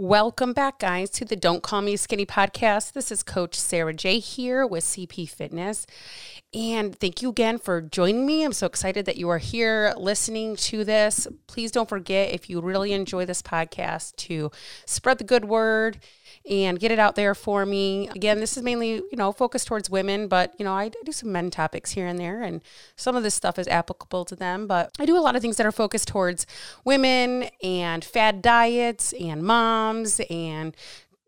Welcome back, guys, to the Don't Call Me Skinny podcast. This is Coach Sarah J here with CP Fitness. And thank you again for joining me. I'm so excited that you are here listening to this. Please don't forget, if you really enjoy this podcast, to spread the good word and get it out there for me. Again, this is mainly, you know, focused towards women, but, you know, I, I do some men topics here and there, and some of this stuff is applicable to them. But I do a lot of things that are focused towards women and fad diets and moms and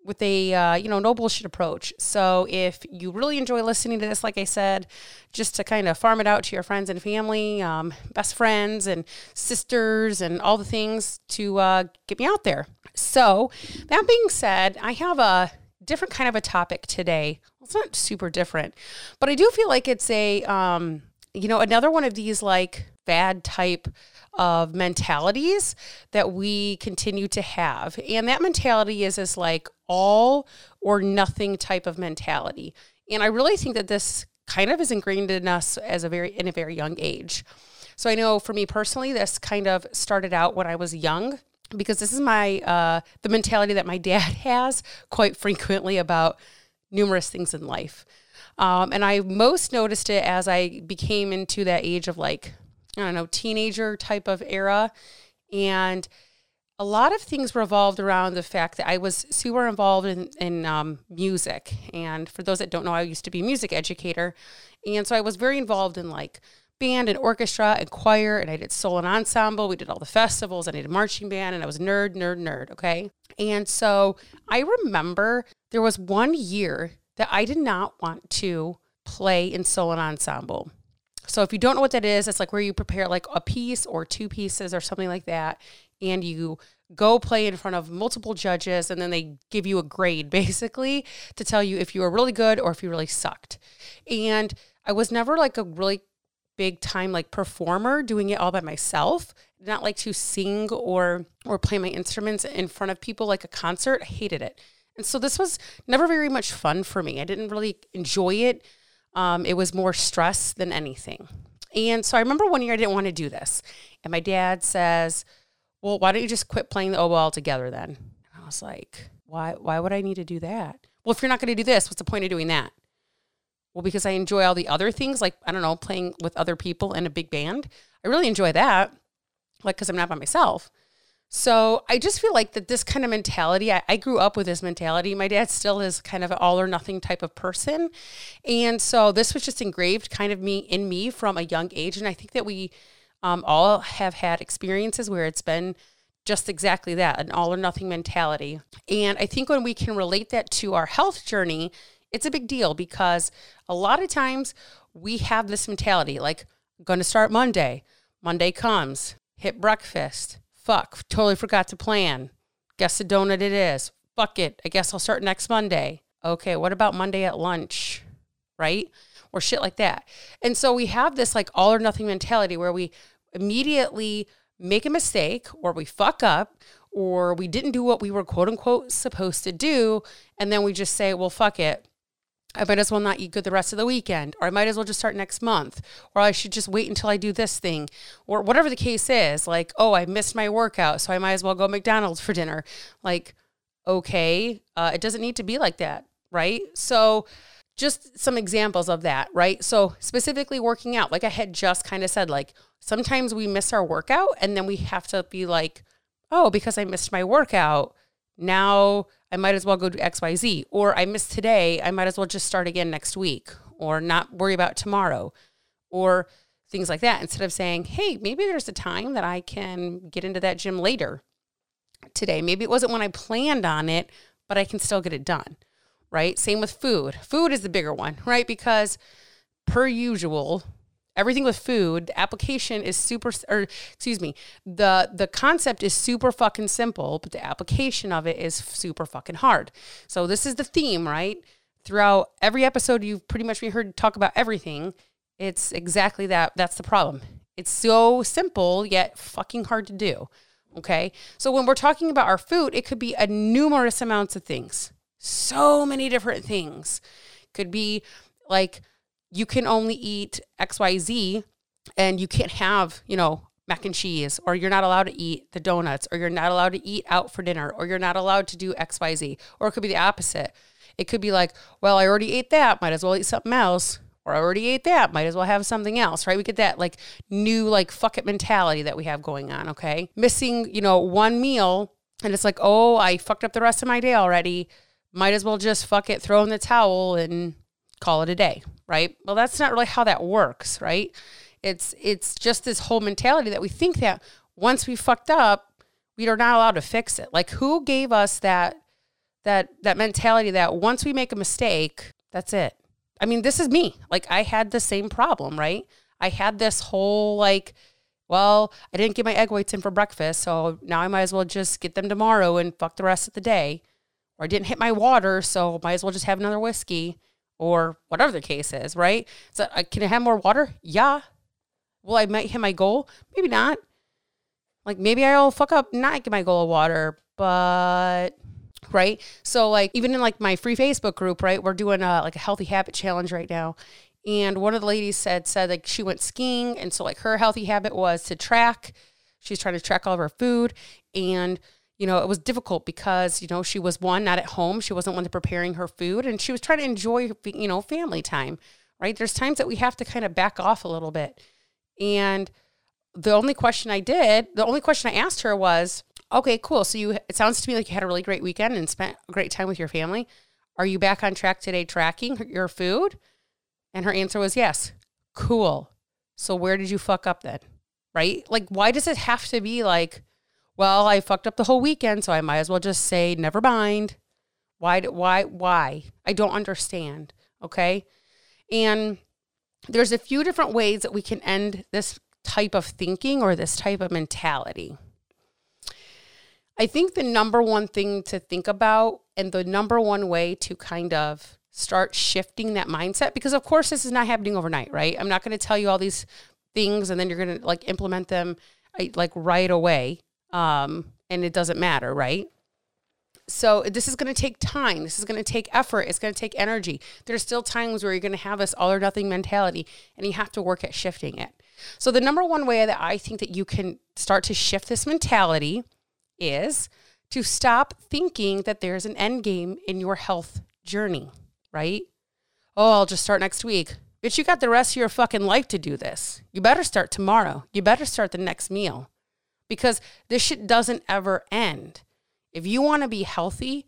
with a uh, you know no bullshit approach. So if you really enjoy listening to this, like I said, just to kind of farm it out to your friends and family, um, best friends and sisters and all the things to uh, get me out there. So that being said, I have a different kind of a topic today. It's not super different, but I do feel like it's a um, you know another one of these like fad type of mentalities that we continue to have. And that mentality is this like all or nothing type of mentality. And I really think that this kind of is ingrained in us as a very in a very young age. So I know for me personally, this kind of started out when I was young because this is my uh, the mentality that my dad has quite frequently about numerous things in life. Um, and I most noticed it as I became into that age of like I don't know, teenager type of era. And a lot of things revolved around the fact that I was super involved in, in um, music. And for those that don't know, I used to be a music educator. And so I was very involved in like band and orchestra and choir. And I did solo and ensemble. We did all the festivals. I did a marching band and I was nerd, nerd, nerd. Okay. And so I remember there was one year that I did not want to play in solo and ensemble. So if you don't know what that is, it's like where you prepare like a piece or two pieces or something like that, and you go play in front of multiple judges, and then they give you a grade basically to tell you if you were really good or if you really sucked. And I was never like a really big time like performer doing it all by myself not like to sing or or play my instruments in front of people like a concert. I hated it. And so this was never very much fun for me. I didn't really enjoy it um, it was more stress than anything. And so I remember one year I didn't want to do this. And my dad says, Well, why don't you just quit playing the oboe altogether then? And I was like, Why why would I need to do that? Well, if you're not going to do this, what's the point of doing that? Well, because I enjoy all the other things, like I don't know, playing with other people in a big band. I really enjoy that. Like because I'm not by myself. So I just feel like that this kind of mentality, I, I, grew up with this mentality. My dad still is kind of an all or nothing type of person. And so this was just engraved kind of me in me from a young age. And I think that we um, all have had experiences where it's been just exactly that, an all or nothing mentality. And I think when we can relate that to our health journey, it's a big deal because a lot of times we have this mentality like, going to start Monday. Monday comes, hit breakfast Fuck, totally forgot to plan. Guess a donut it is. Fuck it. I guess I'll start next Monday. Okay, what about Monday at lunch? Right? Or shit like that. And so we have this like all or nothing mentality where we immediately make a mistake or we fuck up or we didn't do what we were quote unquote supposed to do. And then we just say, well, fuck it. I might as well not eat good the rest of the weekend, or I might as well just start next month, or I should just wait until I do this thing, or whatever the case is. Like, oh, I missed my workout, so I might as well go McDonald's for dinner. Like, okay, uh, it doesn't need to be like that, right? So, just some examples of that, right? So, specifically working out, like I had just kind of said, like sometimes we miss our workout and then we have to be like, oh, because I missed my workout, now I might as well go do XYZ. Or I missed today, I might as well just start again next week or not worry about tomorrow or things like that. Instead of saying, hey, maybe there's a time that I can get into that gym later today. Maybe it wasn't when I planned on it, but I can still get it done. Right. Same with food. Food is the bigger one, right? Because per usual, everything with food the application is super or excuse me the the concept is super fucking simple but the application of it is super fucking hard. So this is the theme right? Throughout every episode you've pretty much been heard talk about everything. It's exactly that that's the problem. It's so simple yet fucking hard to do okay? So when we're talking about our food it could be a numerous amounts of things. So many different things. Could be like you can only eat XYZ and you can't have, you know, mac and cheese, or you're not allowed to eat the donuts, or you're not allowed to eat out for dinner, or you're not allowed to do XYZ. Or it could be the opposite. It could be like, well, I already ate that, might as well eat something else. Or I already ate that, might as well have something else, right? We get that like new, like, fuck it mentality that we have going on, okay? Missing, you know, one meal, and it's like, oh, I fucked up the rest of my day already. Might as well just fuck it, throw in the towel, and call it a day, right? Well, that's not really how that works, right? It's it's just this whole mentality that we think that once we fucked up, we are not allowed to fix it. Like who gave us that that that mentality that once we make a mistake, that's it. I mean, this is me. Like I had the same problem, right? I had this whole like well, I didn't get my egg whites in for breakfast, so now I might as well just get them tomorrow and fuck the rest of the day. Or I didn't hit my water, so might as well just have another whiskey or whatever the case is, right? So, uh, can I have more water? Yeah. Will I might hit my goal? Maybe not. Like maybe I'll fuck up not get my goal of water, but right. So like even in like my free Facebook group, right, we're doing a like a healthy habit challenge right now, and one of the ladies said said like she went skiing, and so like her healthy habit was to track. She's trying to track all of her food, and you know, it was difficult because, you know, she was one, not at home. She wasn't one to preparing her food and she was trying to enjoy, you know, family time, right? There's times that we have to kind of back off a little bit. And the only question I did, the only question I asked her was, okay, cool. So you, it sounds to me like you had a really great weekend and spent a great time with your family. Are you back on track today tracking your food? And her answer was yes. Cool. So where did you fuck up then? Right? Like, why does it have to be like, well, I fucked up the whole weekend, so I might as well just say, never mind. Why, why, why? I don't understand. Okay. And there's a few different ways that we can end this type of thinking or this type of mentality. I think the number one thing to think about and the number one way to kind of start shifting that mindset, because of course, this is not happening overnight, right? I'm not going to tell you all these things and then you're going to like implement them like right away. Um, and it doesn't matter, right? So this is going to take time. This is going to take effort. It's going to take energy. There's still times where you're going to have this all or nothing mentality and you have to work at shifting it. So the number one way that I think that you can start to shift this mentality is to stop thinking that there's an end game in your health journey, right? Oh, I'll just start next week. Bitch, you got the rest of your fucking life to do this. You better start tomorrow. You better start the next meal because this shit doesn't ever end. If you want to be healthy,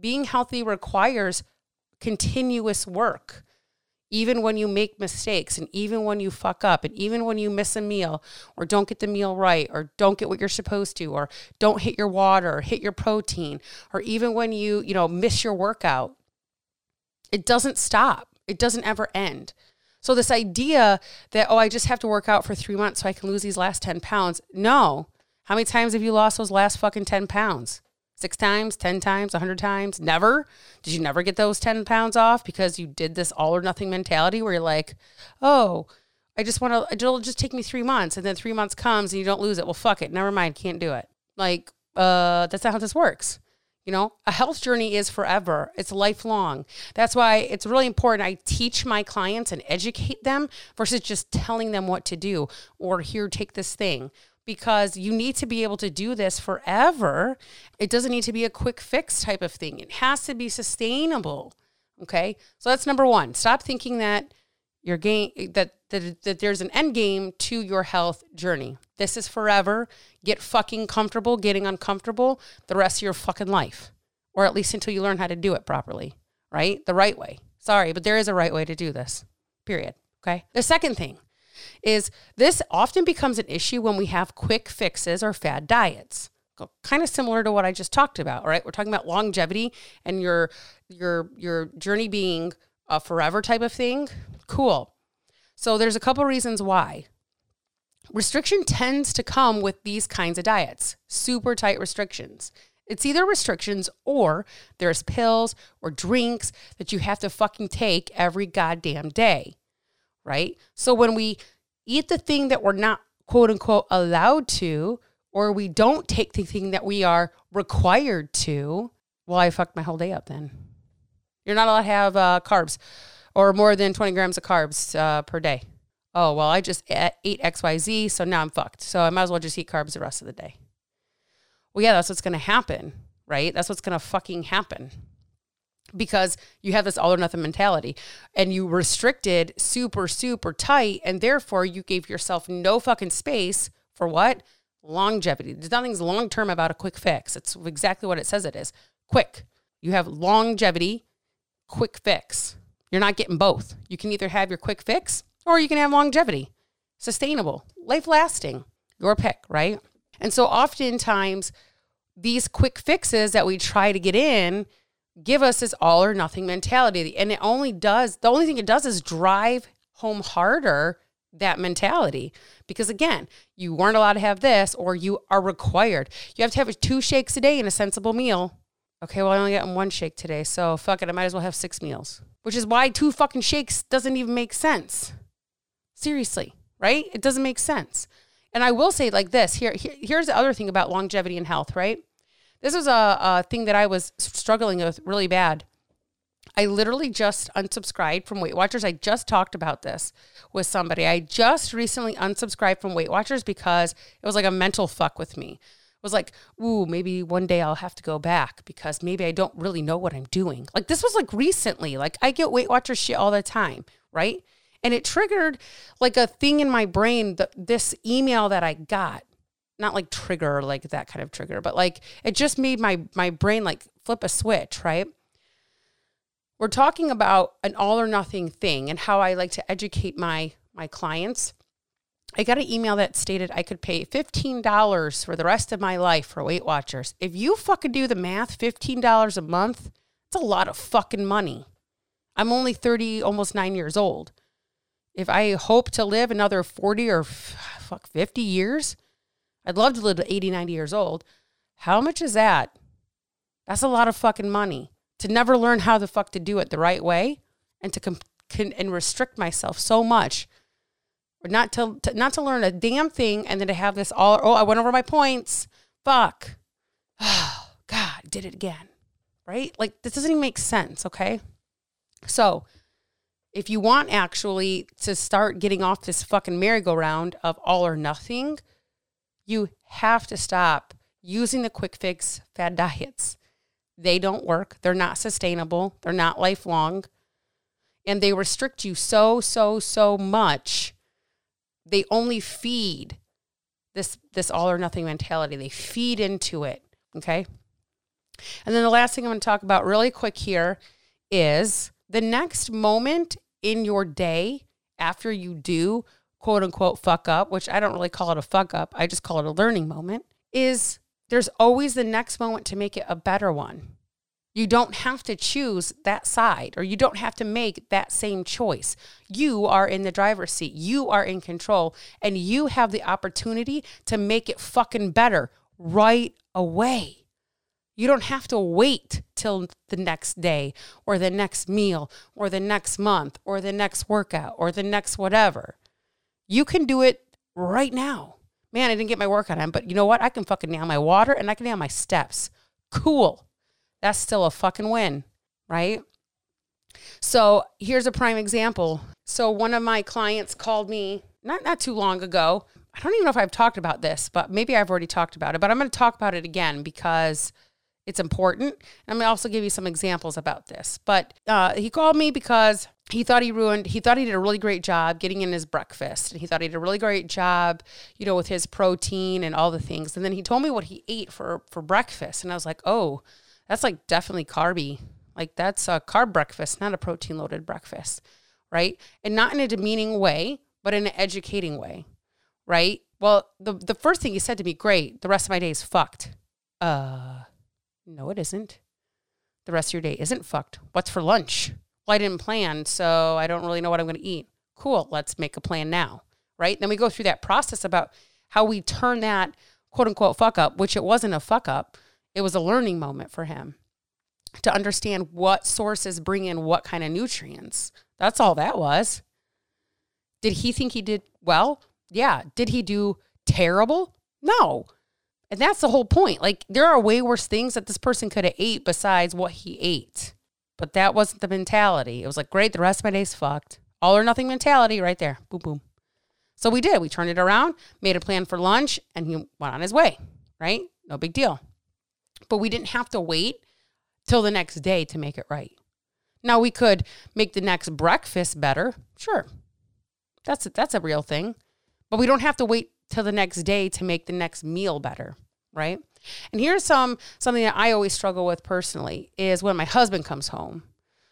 being healthy requires continuous work. Even when you make mistakes, and even when you fuck up, and even when you miss a meal, or don't get the meal right, or don't get what you're supposed to, or don't hit your water, or hit your protein, or even when you, you know, miss your workout, it doesn't stop. It doesn't ever end. So, this idea that, oh, I just have to work out for three months so I can lose these last 10 pounds, no. How many times have you lost those last fucking 10 pounds? six times, 10 times, 100 times? Never? Did you never get those 10 pounds off because you did this all or nothing mentality where you're like, oh, I just want to, it'll just take me three months. And then three months comes and you don't lose it. Well, fuck it. Never mind. Can't do it. Like, uh, that's not how this works. You know, a health journey is forever. It's lifelong. That's why it's really important. I teach my clients and educate them versus just telling them what to do or here, take this thing because you need to be able to do this forever. It doesn't need to be a quick fix type of thing. It has to be sustainable. Okay? So that's number 1. Stop thinking that your game that, that that there's an end game to your health journey. This is forever. Get fucking comfortable getting uncomfortable the rest of your fucking life. Or at least until you learn how to do it properly, right? The right way. Sorry, but there is a right way to do this. Period. Okay? The second thing is this often becomes an issue when we have quick fixes or fad diets. Kind of similar to what I just talked about, right? We're talking about longevity and your your your journey being a forever type of thing. Cool. So there's a couple reasons why. Restriction tends to come with these kinds of diets, super tight restrictions. It's either restrictions or there's pills or drinks that you have to fucking take every goddamn day, right? So when we eat the thing that we're not quote unquote allowed to, or we don't take the thing that we are required to, well, I fucked my whole day up then. You're not allowed to have uh, carbs or more than 20 grams of carbs uh, per day. oh, well, I just ate XYZ, so now I'm fucked. So I might as well just eat carbs the rest of the day. Well, yeah, that's what's going to happen, right? That's what's going to fucking happen because you have this all or nothing mentality and you restricted super, super tight. And therefore, you gave yourself no fucking space for what? Longevity. Nothing's long term about a quick fix. It's exactly what it says it is quick. You have longevity, quick fix. You're not getting both. You can either have your quick fix or you can have longevity, sustainable, life lasting. Your pick, right? And so oftentimes, these quick fixes that we try to get in give us this all or nothing mentality. And it only does, the only thing it does is drive home harder that mentality. Because again, you weren't allowed to have this or you are required. You have to have two shakes a day and a sensible meal. Okay, well, I only got one shake today. So fuck it. I might as well have six meals, which is why two fucking shakes doesn't even make sense. Seriously, right? It doesn't make sense. And I will say like this here, here here's the other thing about longevity and health, right? This was a, a thing that I was struggling with really bad. I literally just unsubscribed from Weight Watchers. I just talked about this with somebody. I just recently unsubscribed from Weight Watchers because it was like a mental fuck with me. It was like, ooh, maybe one day I'll have to go back because maybe I don't really know what I'm doing. Like this was like recently. Like I get Weight Watchers shit all the time, right? And it triggered like a thing in my brain, that this email that I got not like trigger like that kind of trigger, but like it just made my my brain like flip a switch, right? We're talking about an all or nothing thing and how I like to educate my my clients. I got an email that stated I could pay $15 for the rest of my life for Weight Watchers. If you fucking do the math, $15 a month, it's a lot of fucking money. I'm only 30, almost nine years old. If I hope to live another 40 or fuck 50 years, I'd love to live to 80, 90 years old. How much is that? That's a lot of fucking money. To never learn how the fuck to do it the right way and to com- can, and restrict myself so much. Or not to, to, not to learn a damn thing and then to have this all oh I went over my points. Fuck. Oh god did it again. Right? Like this doesn't even make sense okay? So if you want actually to start getting off this fucking merry-go-round of all or nothing you have to stop using the quick fix fad diets. They don't work. They're not sustainable. They're not lifelong. And they restrict you so, so, so much. They only feed this this all or nothing mentality. They feed into it. Okay. And then the last thing I'm going to talk about really quick here is the next moment in your day after you do quote unquote fuck up, which I don't really call it a fuck up, I just call it a learning moment, is there's always the next moment to make it a better one. You don't have to choose that side or you don't have to make that same choice. You are in the driver's seat. You are in control and you have the opportunity to make it fucking better right away. You don't have to wait till the next day or the next meal or the next month or the next workout or the next whatever. You can do it right now. Man, I didn't get my work workout in, but you know what? I can fucking nail my water and I can nail my steps. Cool. That's still a fucking win, right? So here's a prime example. So one of my clients called me not not too long ago. I don't even know if I've talked about this, but maybe I've already talked about it. But I'm going to talk about it again because it's important. I'm to also give you some examples about this. But uh, he called me because he thought he ruined he thought he did a really great job getting in his breakfast. And he thought he did a really great job you know with his protein and all the things. And then he told me what he ate for for breakfast. And i was like oh that's like definitely carby. Like that's a carb breakfast not a protein loaded breakfast. Right? And not in a demeaning way but in an educating way. Right? Well the the first thing he said to me great. The rest of my day is fucked. Uh no it isn't the rest of your day isn't fucked what's for lunch well, I didn't plan, so I don't really know what I'm going to eat. Cool, let's make a plan now, right? Then we go through that process about how we turn that quote unquote fuck up, which it wasn't a fuck up, it was a learning moment for him to understand what sources bring in what kind of nutrients. That's all that was. Did he think he did well? Yeah. Did he do terrible? No. And that's the whole point. Like there are way worse things that this person could have ate besides what he ate. But that wasn't the mentality. It was like, great, the rest of my day's fucked. All or nothing mentality right there. Boom, boom. So we did. We turned it around, made a plan for lunch, and he went on his way, right? No big deal. But we didn't have to wait till the next day to make it right. Now we could make the next breakfast better. Sure. That's a, that's a real thing. But we don't have to wait till the next day to make the next meal better, right? And here's some something that I always struggle with personally is when my husband comes home.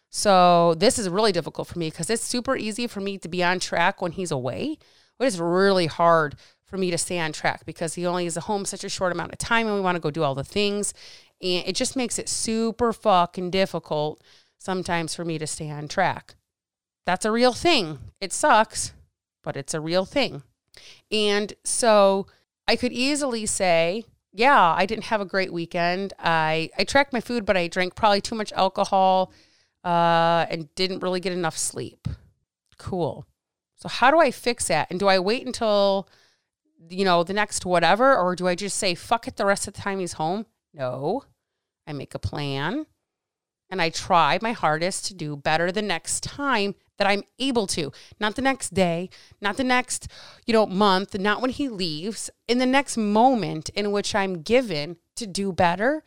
So this is really difficult for me because it's super easy for me to be on track when he's away. But it's really hard for me to stay on track because he only is at home such a short amount of time and we want to go do all the things. And it just makes it super fucking difficult sometimes for me to stay on track. That's a real thing. It sucks, but it's a real thing. And so I could easily say, yeah, I didn't have a great weekend. I, I tracked my food, but I drank probably too much alcohol uh, and didn't really get enough sleep. Cool. So, how do I fix that? And do I wait until, you know, the next whatever, or do I just say, fuck it the rest of the time he's home? No. I make a plan and I try my hardest to do better the next time that I'm able to. Not the next day, not the next, you know, month, not when he leaves. In the next moment in which I'm given to do better,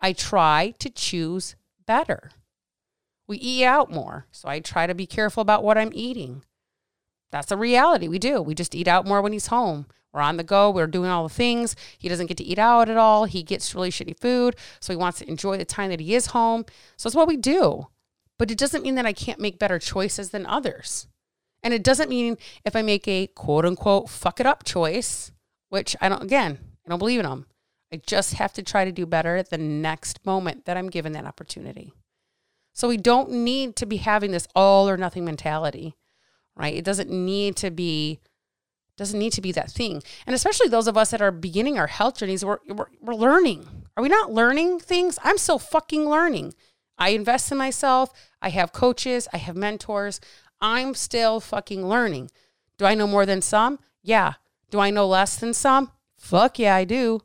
I try to choose better. We eat out more, so I try to be careful about what I'm eating. That's a reality. We do. We just eat out more when he's home. We're on the go. We're doing all the things. He doesn't get to eat out at all. He gets really shitty food. So he wants to enjoy the time that he is home. So that's what we do. But it doesn't mean that I can't make better choices than others. And it doesn't mean if I make a quote unquote fuck it up choice, which I don't, again, I don't believe in them. I just have to try to do better at the next moment that I'm given that opportunity. So we don't need to be having this all or nothing mentality, right? It doesn't need to be doesn't need to be that thing. And especially those of us that are beginning our health journeys, we're, we're, we're learning. Are we not learning things? I'm still fucking learning. I invest in myself. I have coaches. I have mentors. I'm still fucking learning. Do I know more than some? Yeah. Do I know less than some? Fuck yeah, I do.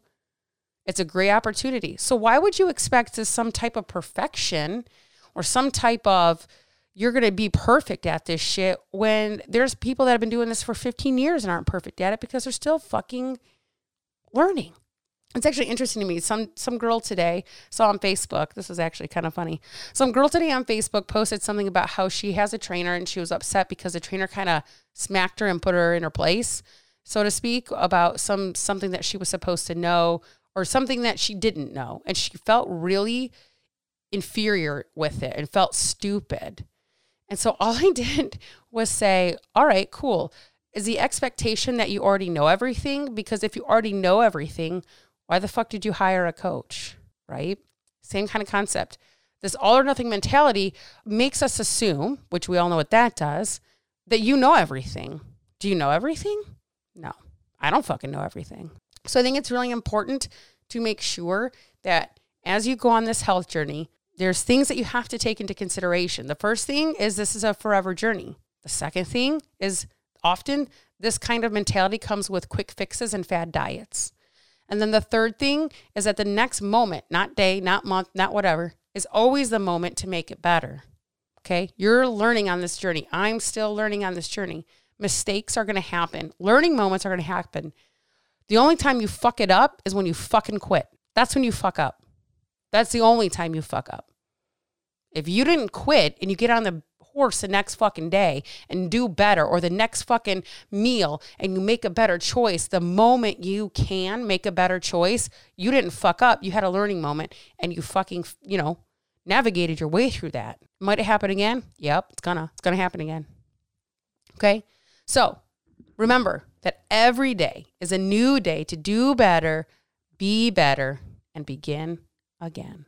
It's a great opportunity. So why would you expect some type of perfection or some type of you're going to be perfect at this shit when there's people that have been doing this for 15 years and aren't perfect at it because they're still fucking learning. It's actually interesting to me. Some some girl today saw on Facebook. This was actually kind of funny. Some girl today on Facebook posted something about how she has a trainer and she was upset because the trainer kind of smacked her and put her in her place, so to speak, about some something that she was supposed to know or something that she didn't know, and she felt really inferior with it and felt stupid. And so all I did was say, all right, cool. Is the expectation that you already know everything? Because if you already know everything, why the fuck did you hire a coach? Right? Same kind of concept. This all or nothing mentality makes us assume, which we all know what that does, that you know everything. Do you know everything? No, I don't fucking know everything. So I think it's really important to make sure that as you go on this health journey, there's things that you have to take into consideration. The first thing is this is a forever journey. The second thing is often this kind of mentality comes with quick fixes and fad diets. And then the third thing is that the next moment, not day, not month, not whatever, is always the moment to make it better. Okay? You're learning on this journey. I'm still learning on this journey. Mistakes are going to happen. Learning moments are going to happen. The only time you fuck it up is when you fucking quit. That's when you fuck up. That's the only time you fuck up. If you didn't quit and you get on the horse the next fucking day and do better or the next fucking meal and you make a better choice. The moment you can make a better choice you didn't fuck up. You had a learning moment and you fucking you know navigated your way through that. Might it happen again? Yep it's gonna it's gonna happen again. Okay? So remember that every day is a new day to do better be better and begin again.